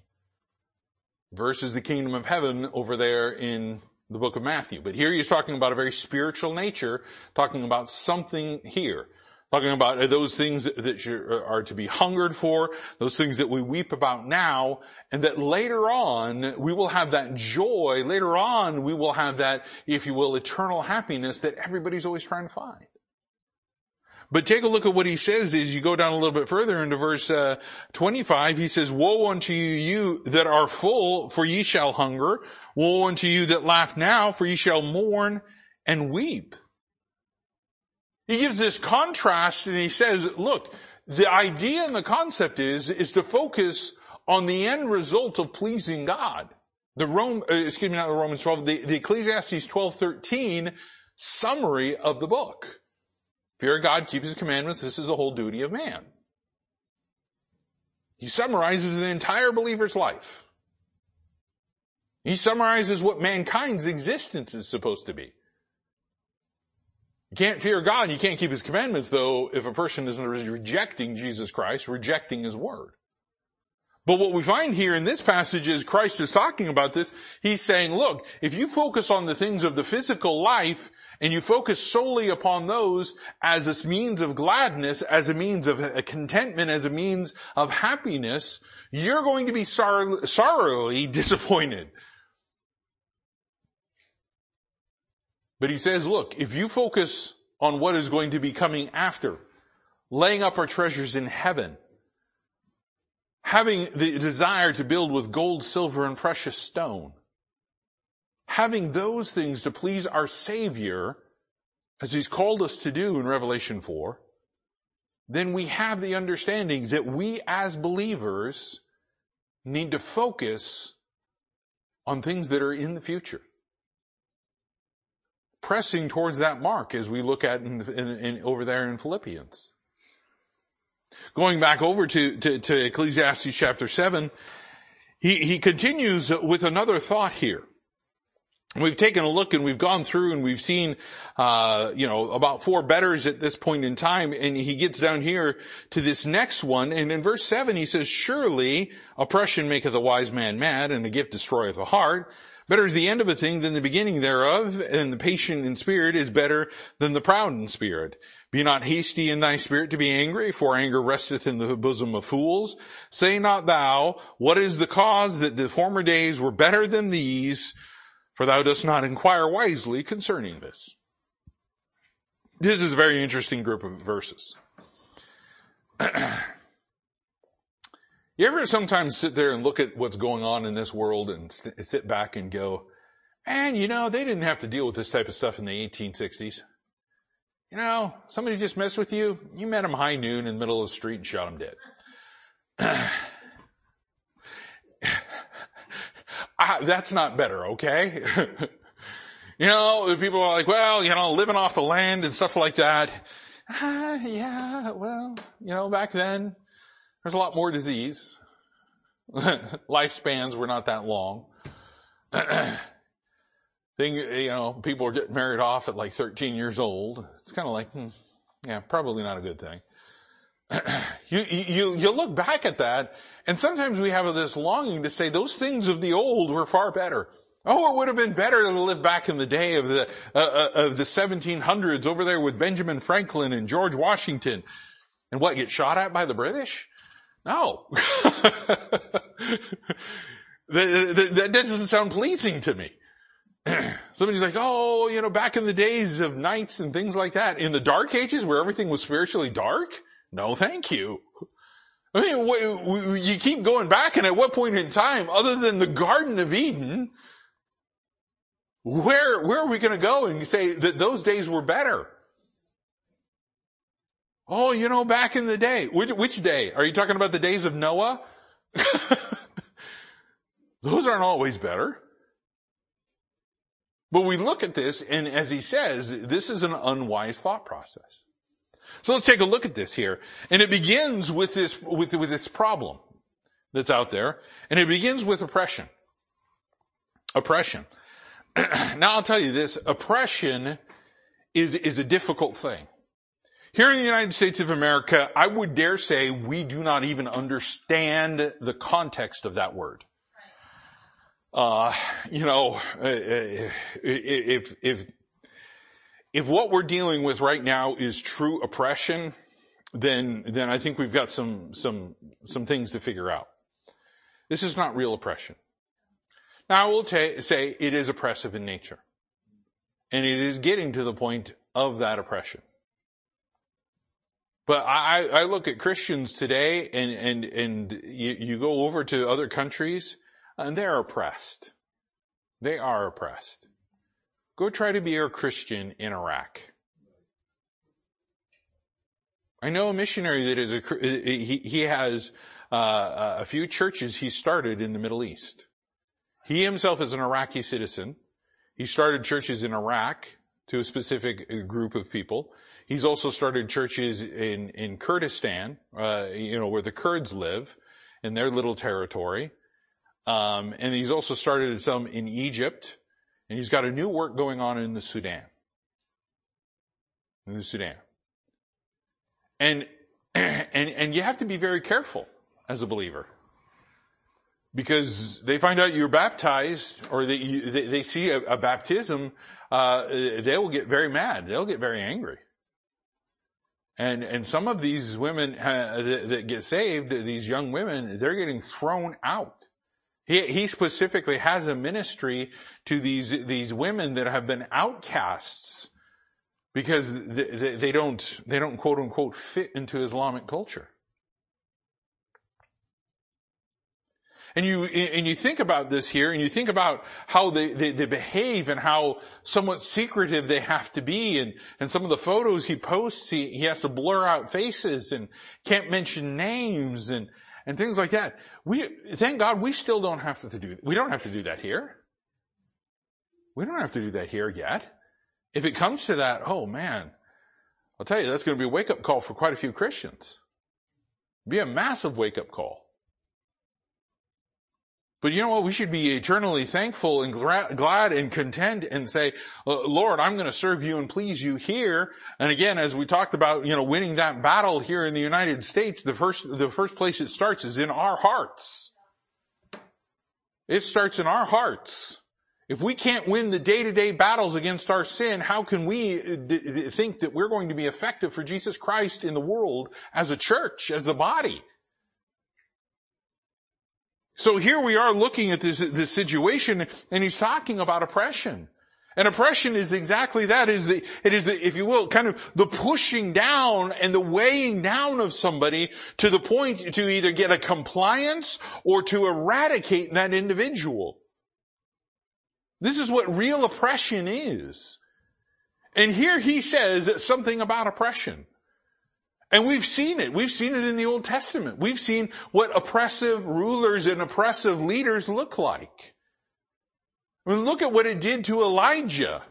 versus the kingdom of heaven over there in the book of Matthew. But here he's talking about a very spiritual nature, talking about something here. Talking about those things that are to be hungered for, those things that we weep about now, and that later on we will have that joy, later on we will have that, if you will, eternal happiness that everybody's always trying to find. But take a look at what he says as you go down a little bit further into verse uh, 25. He says, Woe unto you, you that are full, for ye shall hunger. Woe unto you that laugh now, for ye shall mourn and weep. He gives this contrast and he says, look, the idea and the concept is, is to focus on the end result of pleasing God. The Rome, uh, excuse me, not the Romans 12, the, the Ecclesiastes 12, 13 summary of the book. Fear God, keep his commandments. This is the whole duty of man. He summarizes the entire believer's life. He summarizes what mankind's existence is supposed to be. You can't fear God, you can't keep his commandments though if a person is rejecting Jesus Christ, rejecting his word. But what we find here in this passage is Christ is talking about this. He's saying, look, if you focus on the things of the physical life, and you focus solely upon those as a means of gladness, as a means of a contentment, as a means of happiness, you're going to be sorrow- sorrowfully disappointed. But he says, look, if you focus on what is going to be coming after, laying up our treasures in heaven, having the desire to build with gold, silver, and precious stone, having those things to please our Savior, as He's called us to do in Revelation 4, then we have the understanding that we as believers need to focus on things that are in the future. Pressing towards that mark as we look at in, in, in, over there in Philippians. Going back over to, to, to Ecclesiastes chapter 7, he, he continues with another thought here. We've taken a look and we've gone through and we've seen, uh, you know, about four betters at this point in time. And he gets down here to this next one. And in verse seven, he says, surely oppression maketh a wise man mad and a gift destroyeth the heart. Better is the end of a thing than the beginning thereof, and the patient in spirit is better than the proud in spirit. Be not hasty in thy spirit to be angry, for anger resteth in the bosom of fools. Say not thou, what is the cause that the former days were better than these? for thou dost not inquire wisely concerning this. This is a very interesting group of verses. you ever sometimes sit there and look at what's going on in this world and st- sit back and go, man, you know, they didn't have to deal with this type of stuff in the 1860s. You know, somebody just messed with you, you met him high noon in the middle of the street and shot him dead. that's not better, okay? you know, people are like, well, you know, living off the land and stuff like that. Ah, yeah, well, you know, back then, there's a lot more disease, Lifespans were not that long. Thing, you know, people are getting married off at like 13 years old. It's kind of like, hmm, yeah, probably not a good thing. you, you, you look back at that and sometimes we have this longing to say those things of the old were far better. Oh, it would have been better to live back in the day of the, uh, uh of the 1700s over there with Benjamin Franklin and George Washington. And what, get shot at by the British? No. that, doesn't sound pleasing to me. Somebody's like, oh, you know, back in the days of knights and things like that, in the dark ages where everything was spiritually dark? No, thank you. I mean, you keep going back and at what point in time, other than the Garden of Eden, where, where are we going to go and say that those days were better? Oh, you know, back in the day. Which, which day? Are you talking about the days of Noah? those aren't always better. But we look at this and as he says, this is an unwise thought process. So let's take a look at this here. And it begins with this, with, with this problem that's out there. And it begins with oppression. Oppression. now I'll tell you this, oppression is, is a difficult thing. Here in the United States of America, I would dare say we do not even understand the context of that word. Uh, you know, if, if, if what we're dealing with right now is true oppression, then, then I think we've got some, some, some things to figure out. This is not real oppression. Now I will t- say it is oppressive in nature. And it is getting to the point of that oppression. But I, I look at Christians today and, and, and you, you go over to other countries and they're oppressed. They are oppressed. Go try to be a Christian in Iraq. I know a missionary that is a, he, he has uh, a few churches he started in the Middle East. He himself is an Iraqi citizen. He started churches in Iraq to a specific group of people. He's also started churches in, in Kurdistan, uh, you know, where the Kurds live in their little territory. Um, and he's also started some in Egypt and he's got a new work going on in the Sudan. In the Sudan. And, and, and you have to be very careful as a believer. Because they find out you're baptized or they, they, they see a, a baptism, uh, they will get very mad. They'll get very angry. And, and some of these women uh, that, that get saved, these young women, they're getting thrown out. He, he specifically has a ministry to these, these women that have been outcasts because they, they don't, they don't quote unquote fit into Islamic culture. And you, and you think about this here and you think about how they, they, they, behave and how somewhat secretive they have to be and, and some of the photos he posts, he, he has to blur out faces and can't mention names and, and things like that. We, thank God we still don't have to do, we don't have to do that here. We don't have to do that here yet. If it comes to that, oh man, I'll tell you, that's going to be a wake up call for quite a few Christians. Be a massive wake up call. But you know what? We should be eternally thankful and glad and content and say, uh, Lord, I'm going to serve you and please you here. And again, as we talked about, you know, winning that battle here in the United States, the first, the first place it starts is in our hearts. It starts in our hearts. If we can't win the day-to-day battles against our sin, how can we uh, think that we're going to be effective for Jesus Christ in the world as a church, as the body? So here we are looking at this, this situation and he's talking about oppression. And oppression is exactly that, is the, it is the, if you will, kind of the pushing down and the weighing down of somebody to the point to either get a compliance or to eradicate that individual. This is what real oppression is. And here he says something about oppression. And we've seen it. We've seen it in the Old Testament. We've seen what oppressive rulers and oppressive leaders look like. I mean, look at what it did to Elijah.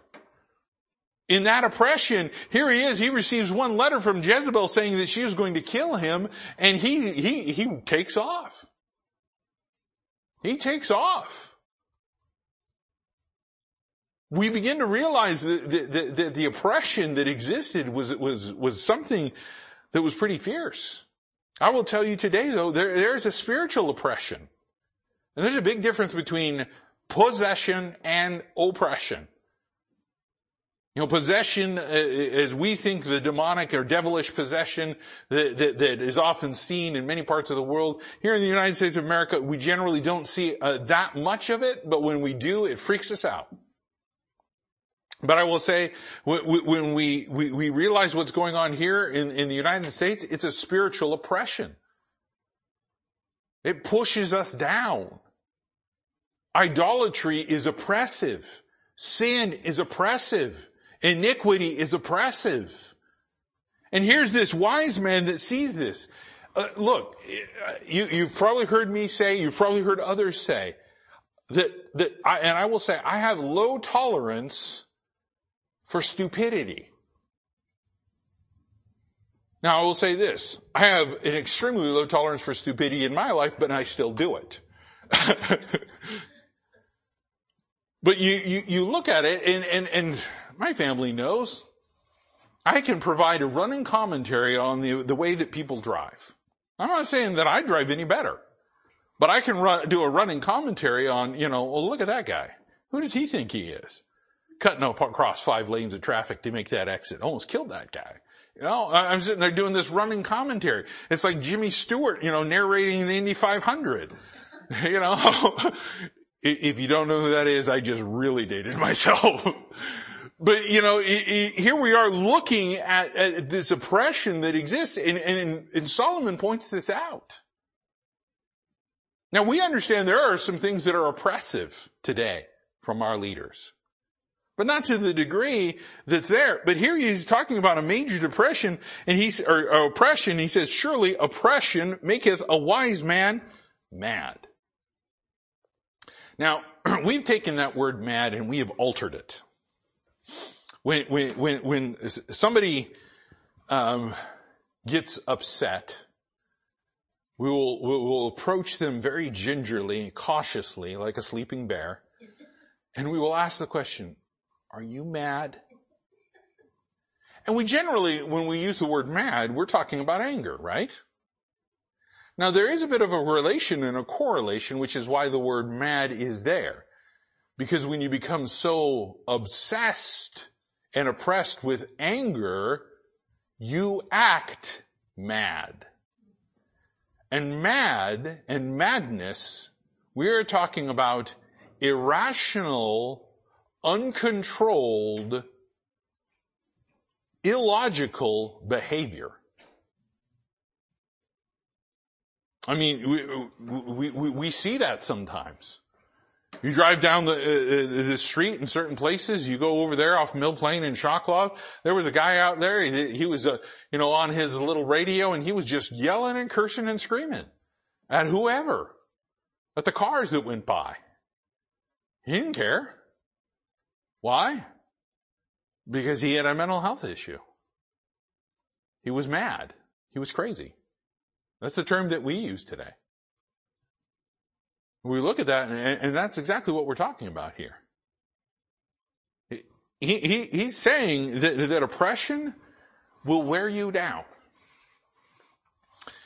In that oppression, here he is, he receives one letter from Jezebel saying that she was going to kill him, and he, he, he takes off. he takes off. We begin to realize that the, the, the, oppression that existed was, was, was something that was pretty fierce. I will tell you today though, there, there's a spiritual oppression. And there's a big difference between possession and oppression. You know, possession, uh, as we think the demonic or devilish possession that, that, that is often seen in many parts of the world, here in the United States of America, we generally don't see uh, that much of it, but when we do, it freaks us out. But I will say, when we, we, we realize what's going on here in, in the United States, it's a spiritual oppression. It pushes us down. Idolatry is oppressive. Sin is oppressive. Iniquity is oppressive. And here's this wise man that sees this. Uh, look, you, you've probably heard me say, you've probably heard others say, that, that I, and I will say, I have low tolerance for stupidity. Now I will say this, I have an extremely low tolerance for stupidity in my life, but I still do it. but you, you, you look at it and, and, and my family knows. I can provide a running commentary on the, the way that people drive. I'm not saying that I drive any better, but I can run, do a running commentary on, you know, well, look at that guy. Who does he think he is? Cutting across five lanes of traffic to make that exit. Almost killed that guy. You know, I'm sitting there doing this running commentary. It's like Jimmy Stewart, you know, narrating the Indy 500. You know, if you don't know who that is, I just really dated myself. But you know, here we are looking at, at this oppression that exists, and, and, and Solomon points this out. Now we understand there are some things that are oppressive today from our leaders. But not to the degree that's there. But here he's talking about a major depression and he's, or, or oppression. He says, surely oppression maketh a wise man mad. Now, we've taken that word mad and we have altered it. When, when, when, when somebody, um, gets upset, we will, we will approach them very gingerly, cautiously, like a sleeping bear, and we will ask the question, are you mad? And we generally, when we use the word mad, we're talking about anger, right? Now there is a bit of a relation and a correlation, which is why the word mad is there. Because when you become so obsessed and oppressed with anger, you act mad. And mad and madness, we are talking about irrational, uncontrolled, illogical behavior. I mean, we, we, we, see that sometimes. You drive down the, uh, the street in certain places, you go over there off Mill Plain in Chkalov, there was a guy out there, he, he was, uh, you know, on his little radio and he was just yelling and cursing and screaming at whoever, at the cars that went by. He didn't care. Why? Because he had a mental health issue. He was mad. He was crazy. That's the term that we use today. We look at that and, and that's exactly what we're talking about here. He, he, he's saying that, that oppression will wear you down.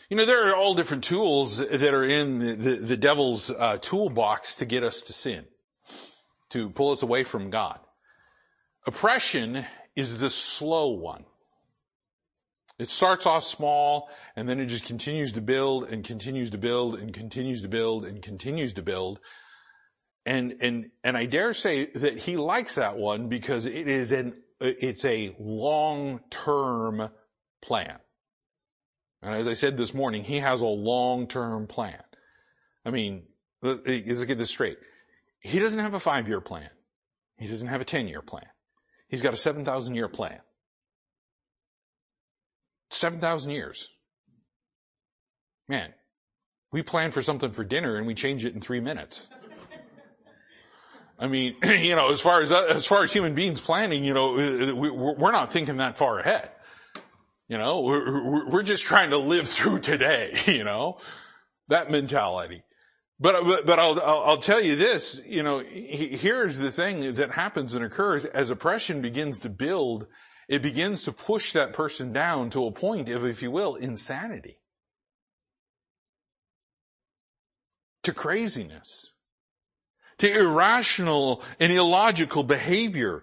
You know, there are all different tools that are in the, the, the devil's uh, toolbox to get us to sin, to pull us away from God. Oppression is the slow one. It starts off small and then it just continues to build and continues to build and continues to build and continues to build. And, and, and I dare say that he likes that one because it is an, it's a long-term plan. And as I said this morning, he has a long-term plan. I mean, let's get this straight. He doesn't have a five-year plan. He doesn't have a ten-year plan. He's got a 7,000 year plan. 7,000 years. Man, we plan for something for dinner and we change it in three minutes. I mean, you know, as far as, uh, as far as human beings planning, you know, uh, uh, we're not thinking that far ahead. You know, we're, we're just trying to live through today, you know, that mentality. But, but, but I'll, I'll, I'll tell you this, you know, here's the thing that happens and occurs as oppression begins to build, it begins to push that person down to a point of, if you will, insanity. To craziness. To irrational and illogical behavior.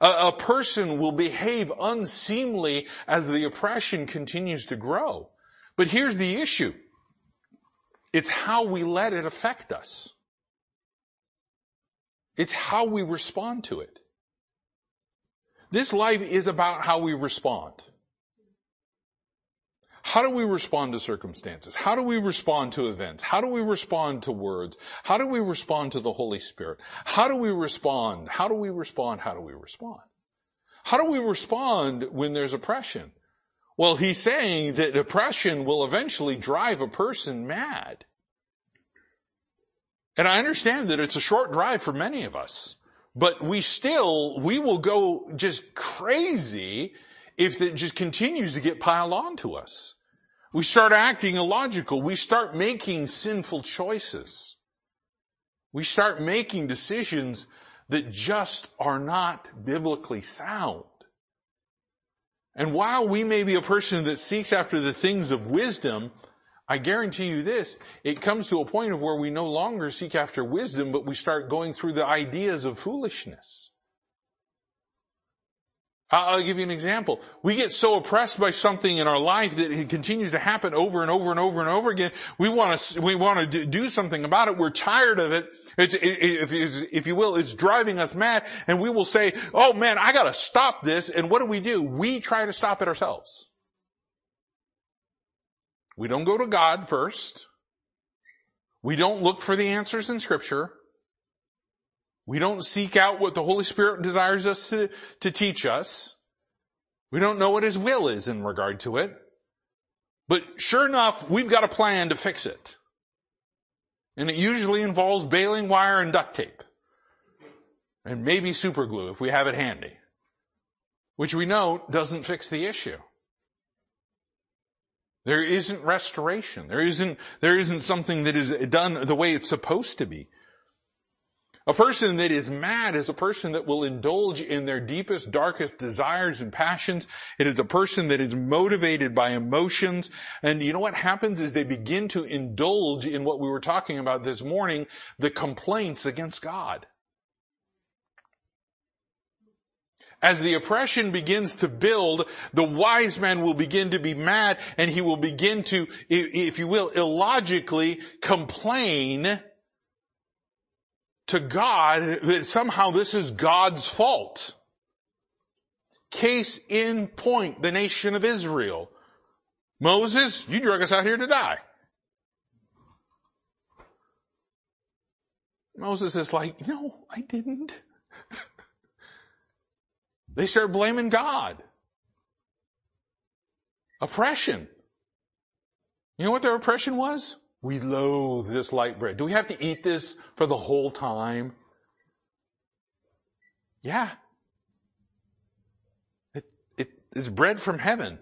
A, a person will behave unseemly as the oppression continues to grow. But here's the issue. It's how we let it affect us. It's how we respond to it. This life is about how we respond. How do we respond to circumstances? How do we respond to events? How do we respond to words? How do we respond to the Holy Spirit? How do we respond? How do we respond? How do we respond? How do we respond when there's oppression? Well, he's saying that depression will eventually drive a person mad. And I understand that it's a short drive for many of us, but we still, we will go just crazy if it just continues to get piled on to us. We start acting illogical. We start making sinful choices. We start making decisions that just are not biblically sound. And while we may be a person that seeks after the things of wisdom, I guarantee you this, it comes to a point of where we no longer seek after wisdom, but we start going through the ideas of foolishness. I'll give you an example. We get so oppressed by something in our life that it continues to happen over and over and over and over again. We want to, we want to do something about it. We're tired of it. It's, if, if you will, it's driving us mad and we will say, oh man, I gotta stop this. And what do we do? We try to stop it ourselves. We don't go to God first. We don't look for the answers in scripture. We don't seek out what the Holy Spirit desires us to, to teach us. We don't know what His will is in regard to it. But sure enough, we've got a plan to fix it. And it usually involves baling wire and duct tape. And maybe super glue if we have it handy. Which we know doesn't fix the issue. There isn't restoration. There isn't, there isn't something that is done the way it's supposed to be. A person that is mad is a person that will indulge in their deepest, darkest desires and passions. It is a person that is motivated by emotions. And you know what happens is they begin to indulge in what we were talking about this morning, the complaints against God. As the oppression begins to build, the wise man will begin to be mad and he will begin to, if you will, illogically complain to God that somehow this is God's fault. Case in point, the nation of Israel. Moses, you drug us out here to die. Moses is like, no, I didn't. they start blaming God. Oppression. You know what their oppression was? We loathe this light bread. Do we have to eat this for the whole time? Yeah. It, it, it's bread from heaven.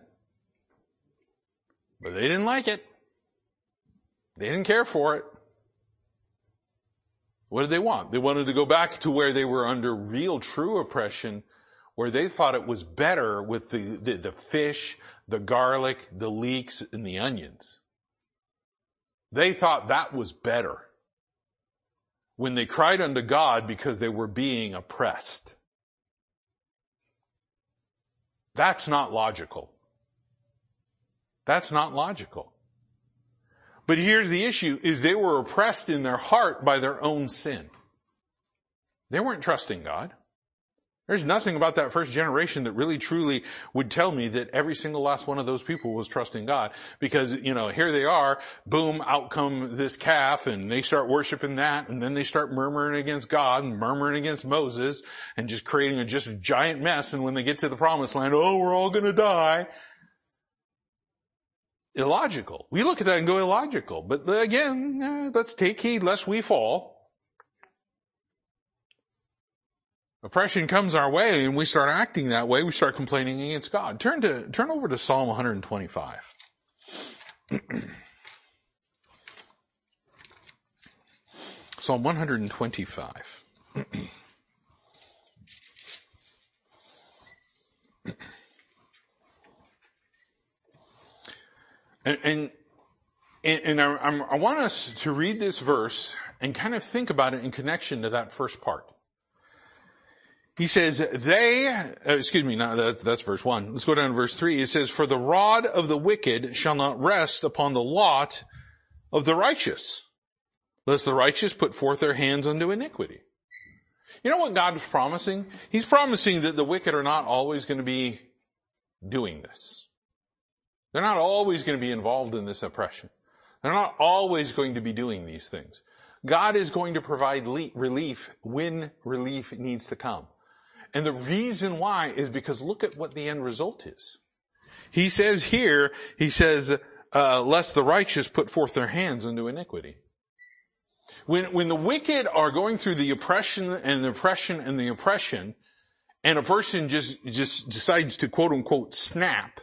But they didn't like it. They didn't care for it. What did they want? They wanted to go back to where they were under real true oppression, where they thought it was better with the, the, the fish, the garlic, the leeks, and the onions. They thought that was better when they cried unto God because they were being oppressed. That's not logical. That's not logical. But here's the issue, is they were oppressed in their heart by their own sin. They weren't trusting God. There's nothing about that first generation that really truly would tell me that every single last one of those people was trusting God. Because, you know, here they are, boom, out come this calf and they start worshiping that and then they start murmuring against God and murmuring against Moses and just creating a just a giant mess and when they get to the promised land, oh, we're all gonna die. Illogical. We look at that and go illogical. But again, eh, let's take heed lest we fall. Oppression comes our way and we start acting that way, we start complaining against God. Turn to, turn over to Psalm 125. Psalm 125. and, and, and I, I want us to read this verse and kind of think about it in connection to that first part. He says, they, uh, excuse me, that's, that's verse one. Let's go down to verse three. It says, for the rod of the wicked shall not rest upon the lot of the righteous, lest the righteous put forth their hands unto iniquity. You know what God's promising? He's promising that the wicked are not always going to be doing this. They're not always going to be involved in this oppression. They're not always going to be doing these things. God is going to provide relief when relief needs to come. And the reason why is because look at what the end result is. He says here, he says, uh, lest the righteous put forth their hands unto iniquity. When, when the wicked are going through the oppression and the oppression and the oppression, and a person just, just decides to quote unquote snap,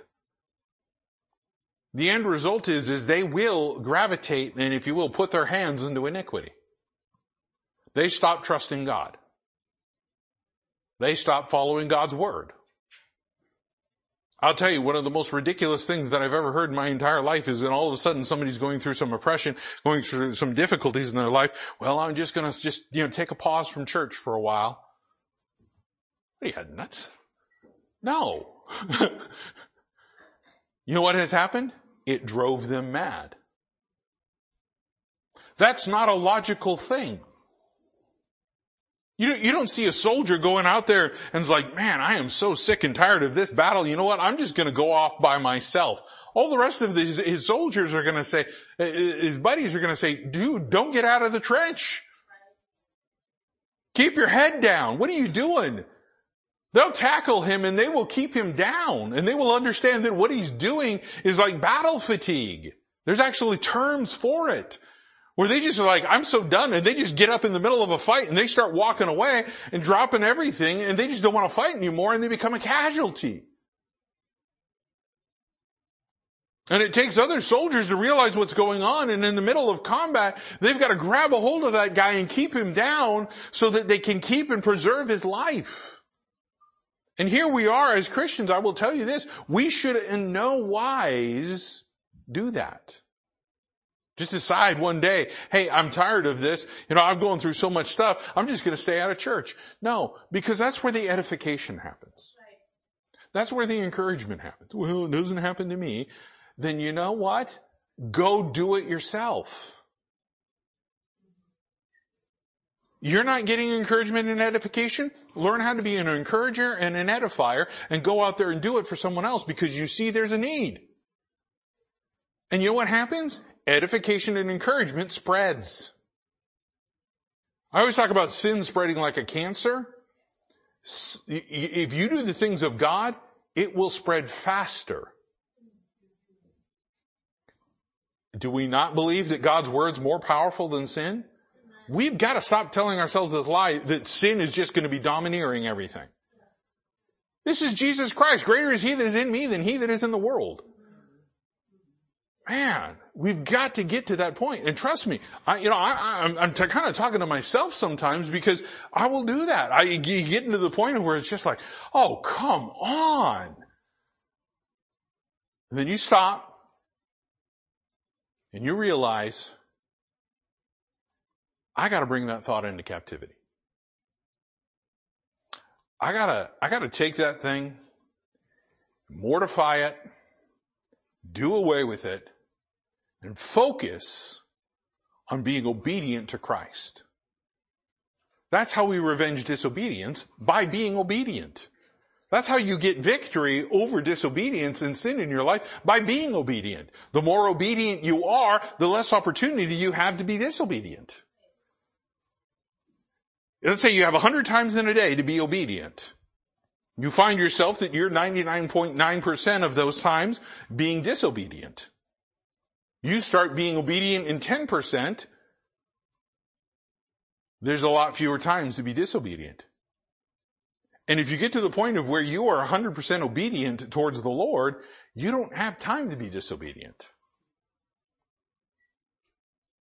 the end result is, is they will gravitate and if you will, put their hands into iniquity. They stop trusting God. They stop following God's word. I'll tell you, one of the most ridiculous things that I've ever heard in my entire life is that all of a sudden somebody's going through some oppression, going through some difficulties in their life. Well, I'm just gonna just, you know, take a pause from church for a while. What are you nuts? No. you know what has happened? It drove them mad. That's not a logical thing. You, you don't see a soldier going out there and it's like, man, I am so sick and tired of this battle. You know what? I'm just going to go off by myself. All the rest of his, his soldiers are going to say, eh, eh, his buddies are going to say, dude, don't get out of the trench. Keep your head down. What are you doing? They'll tackle him and they will keep him down and they will understand that what he's doing is like battle fatigue. There's actually terms for it. Where they just are like, I'm so done, and they just get up in the middle of a fight and they start walking away and dropping everything and they just don't want to fight anymore and they become a casualty. And it takes other soldiers to realize what's going on and in the middle of combat, they've got to grab a hold of that guy and keep him down so that they can keep and preserve his life. And here we are as Christians, I will tell you this, we should in no wise do that. Just decide one day, hey, I'm tired of this. You know, I'm going through so much stuff. I'm just going to stay out of church. No, because that's where the edification happens. That's where the encouragement happens. Well, it doesn't happen to me. Then you know what? Go do it yourself. You're not getting encouragement and edification? Learn how to be an encourager and an edifier and go out there and do it for someone else because you see there's a need. And you know what happens? Edification and encouragement spreads. I always talk about sin spreading like a cancer. If you do the things of God, it will spread faster. Do we not believe that God's word's more powerful than sin? We've got to stop telling ourselves this lie that sin is just going to be domineering everything. This is Jesus Christ. Greater is He that is in me than He that is in the world. Man, we've got to get to that point. And trust me, I, you know, I, am I'm, I'm t- kind of talking to myself sometimes because I will do that. I get into the point where it's just like, oh, come on. And then you stop and you realize, I gotta bring that thought into captivity. I gotta, I gotta take that thing, mortify it, do away with it, and focus on being obedient to Christ. That's how we revenge disobedience, by being obedient. That's how you get victory over disobedience and sin in your life, by being obedient. The more obedient you are, the less opportunity you have to be disobedient. Let's say you have a hundred times in a day to be obedient. You find yourself that you're 99.9% of those times being disobedient. You start being obedient in 10%, there's a lot fewer times to be disobedient. And if you get to the point of where you are 100% obedient towards the Lord, you don't have time to be disobedient.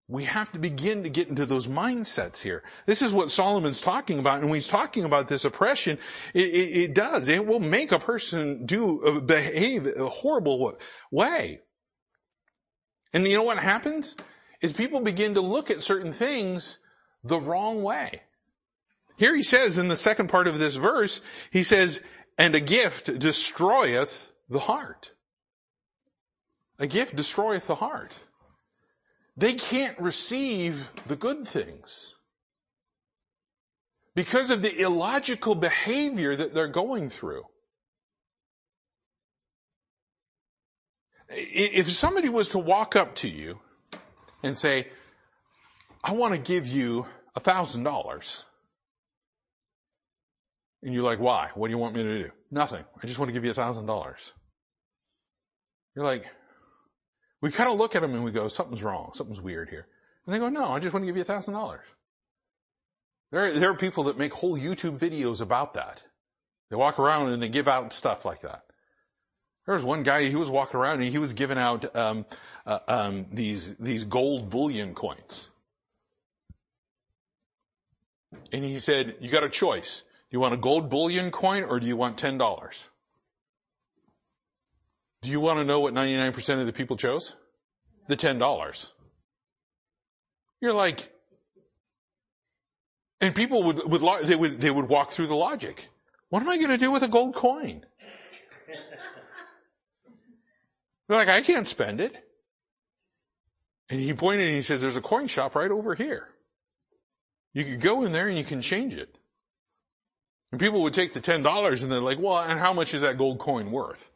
we have to begin to get into those mindsets here. This is what Solomon's talking about, and when he's talking about this oppression, it, it, it does. It will make a person do, uh, behave a horrible way. And you know what happens? Is people begin to look at certain things the wrong way. Here he says in the second part of this verse, he says, and a gift destroyeth the heart. A gift destroyeth the heart. They can't receive the good things because of the illogical behavior that they're going through. If somebody was to walk up to you and say, I want to give you a thousand dollars. And you're like, why? What do you want me to do? Nothing. I just want to give you a thousand dollars. You're like, we kind of look at them and we go, something's wrong. Something's weird here. And they go, no, I just want to give you a thousand dollars. There, there are people that make whole YouTube videos about that. They walk around and they give out stuff like that. There was one guy, he was walking around and he was giving out, um, uh, um, these, these gold bullion coins. And he said, you got a choice. Do you want a gold bullion coin or do you want $10? Do you want to know what 99% of the people chose? The $10. You're like, and people would, would, they would, they would walk through the logic. What am I going to do with a gold coin? They're like, I can't spend it. And he pointed and he says, there's a coin shop right over here. You could go in there and you can change it. And people would take the $10 and they're like, well, and how much is that gold coin worth?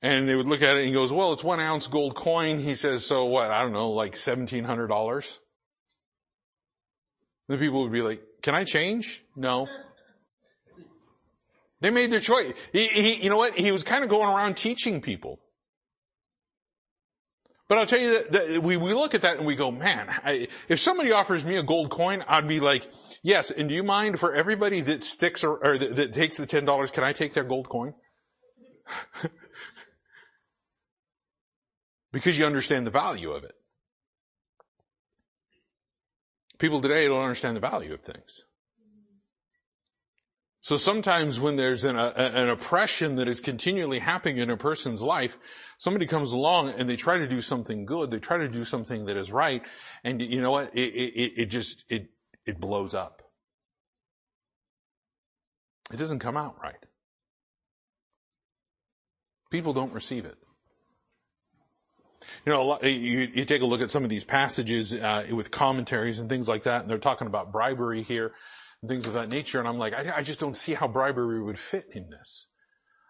And they would look at it and he goes, well, it's one ounce gold coin. He says, so what? I don't know, like $1,700. The people would be like, can I change? No. They made their choice. He, he, you know what? He was kind of going around teaching people. But I'll tell you that, that we, we look at that and we go, man, I, if somebody offers me a gold coin, I'd be like, yes, and do you mind for everybody that sticks or, or that, that takes the $10, can I take their gold coin? because you understand the value of it. People today don't understand the value of things. So sometimes when there's an, a, an oppression that is continually happening in a person's life, somebody comes along and they try to do something good, they try to do something that is right, and you know what? It, it, it just, it, it blows up. It doesn't come out right. People don't receive it. You know, you, you, take a look at some of these passages uh, with commentaries and things like that, and they're talking about bribery here and things of that nature, and I'm like, I, I just don't see how bribery would fit in this.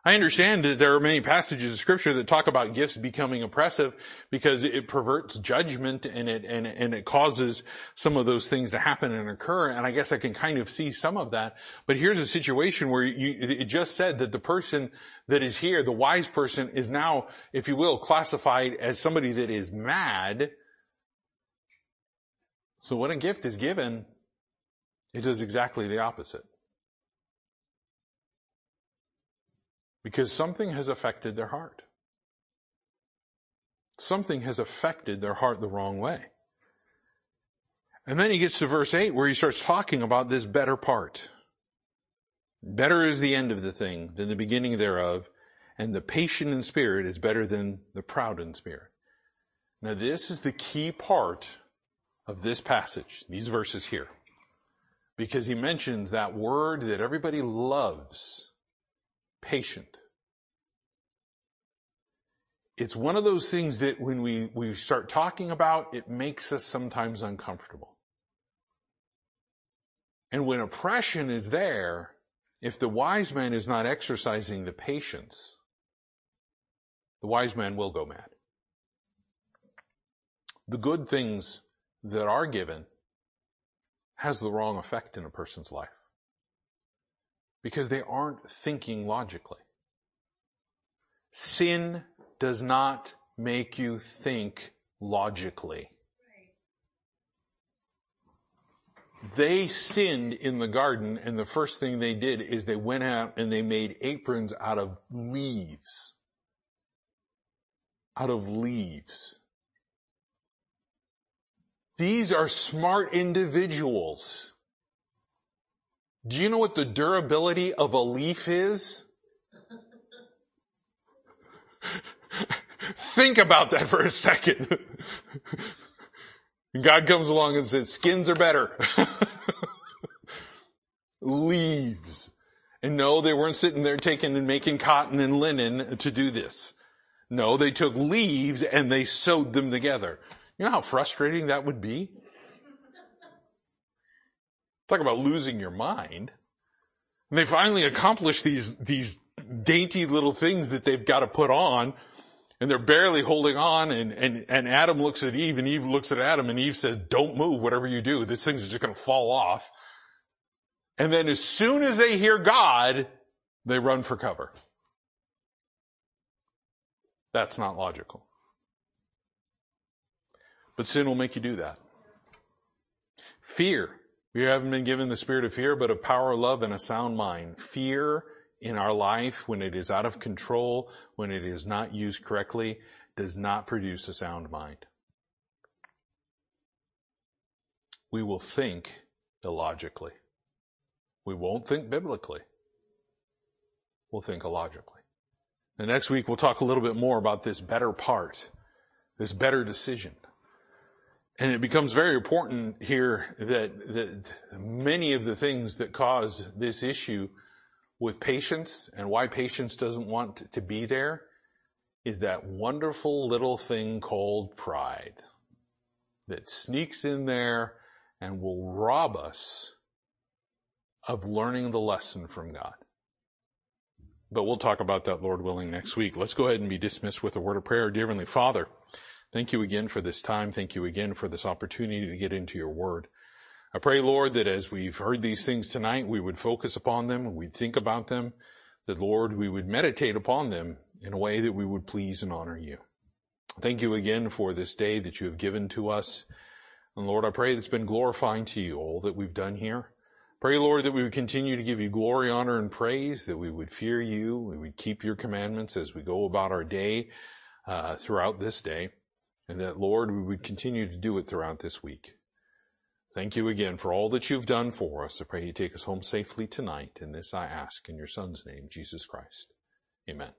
I understand that there are many passages of scripture that talk about gifts becoming oppressive because it perverts judgment and it, and, and it causes some of those things to happen and occur. And I guess I can kind of see some of that. But here's a situation where you, it just said that the person that is here, the wise person is now, if you will, classified as somebody that is mad. So when a gift is given, it does exactly the opposite. Because something has affected their heart. Something has affected their heart the wrong way. And then he gets to verse 8 where he starts talking about this better part. Better is the end of the thing than the beginning thereof, and the patient in spirit is better than the proud in spirit. Now this is the key part of this passage, these verses here. Because he mentions that word that everybody loves patient. It's one of those things that when we, we start talking about, it makes us sometimes uncomfortable. And when oppression is there, if the wise man is not exercising the patience, the wise man will go mad. The good things that are given has the wrong effect in a person's life because they aren't thinking logically. Sin does not make you think logically. They sinned in the garden and the first thing they did is they went out and they made aprons out of leaves. Out of leaves. These are smart individuals. Do you know what the durability of a leaf is? Think about that for a second. God comes along and says, skins are better. Leaves. And no, they weren't sitting there taking and making cotton and linen to do this. No, they took leaves and they sewed them together. You know how frustrating that would be? Talk about losing your mind. And they finally accomplish these, these dainty little things that they've got to put on and they're barely holding on and, and, and Adam looks at Eve and Eve looks at Adam and Eve says, don't move, whatever you do. These things are just going to fall off. And then as soon as they hear God, they run for cover. That's not logical. But sin will make you do that. Fear. We haven't been given the spirit of fear, but of power, love, and a sound mind. Fear in our life, when it is out of control, when it is not used correctly, does not produce a sound mind. We will think illogically. We won't think biblically. We'll think illogically. And next week we'll talk a little bit more about this better part, this better decision. And it becomes very important here that, that many of the things that cause this issue with patience and why patience doesn't want to be there is that wonderful little thing called pride that sneaks in there and will rob us of learning the lesson from God. But we'll talk about that, Lord willing, next week. Let's go ahead and be dismissed with a word of prayer. Dear Heavenly Father, thank you again for this time. Thank you again for this opportunity to get into your word. I pray, Lord, that as we've heard these things tonight, we would focus upon them, we'd think about them, that Lord, we would meditate upon them in a way that we would please and honor you. Thank you again for this day that you have given to us. And Lord, I pray that it's been glorifying to you all that we've done here. Pray, Lord, that we would continue to give you glory, honor, and praise, that we would fear you, we would keep your commandments as we go about our day, uh, throughout this day, and that, Lord, we would continue to do it throughout this week. Thank you again for all that you've done for us. I pray you take us home safely tonight. And this I ask in your son's name, Jesus Christ. Amen.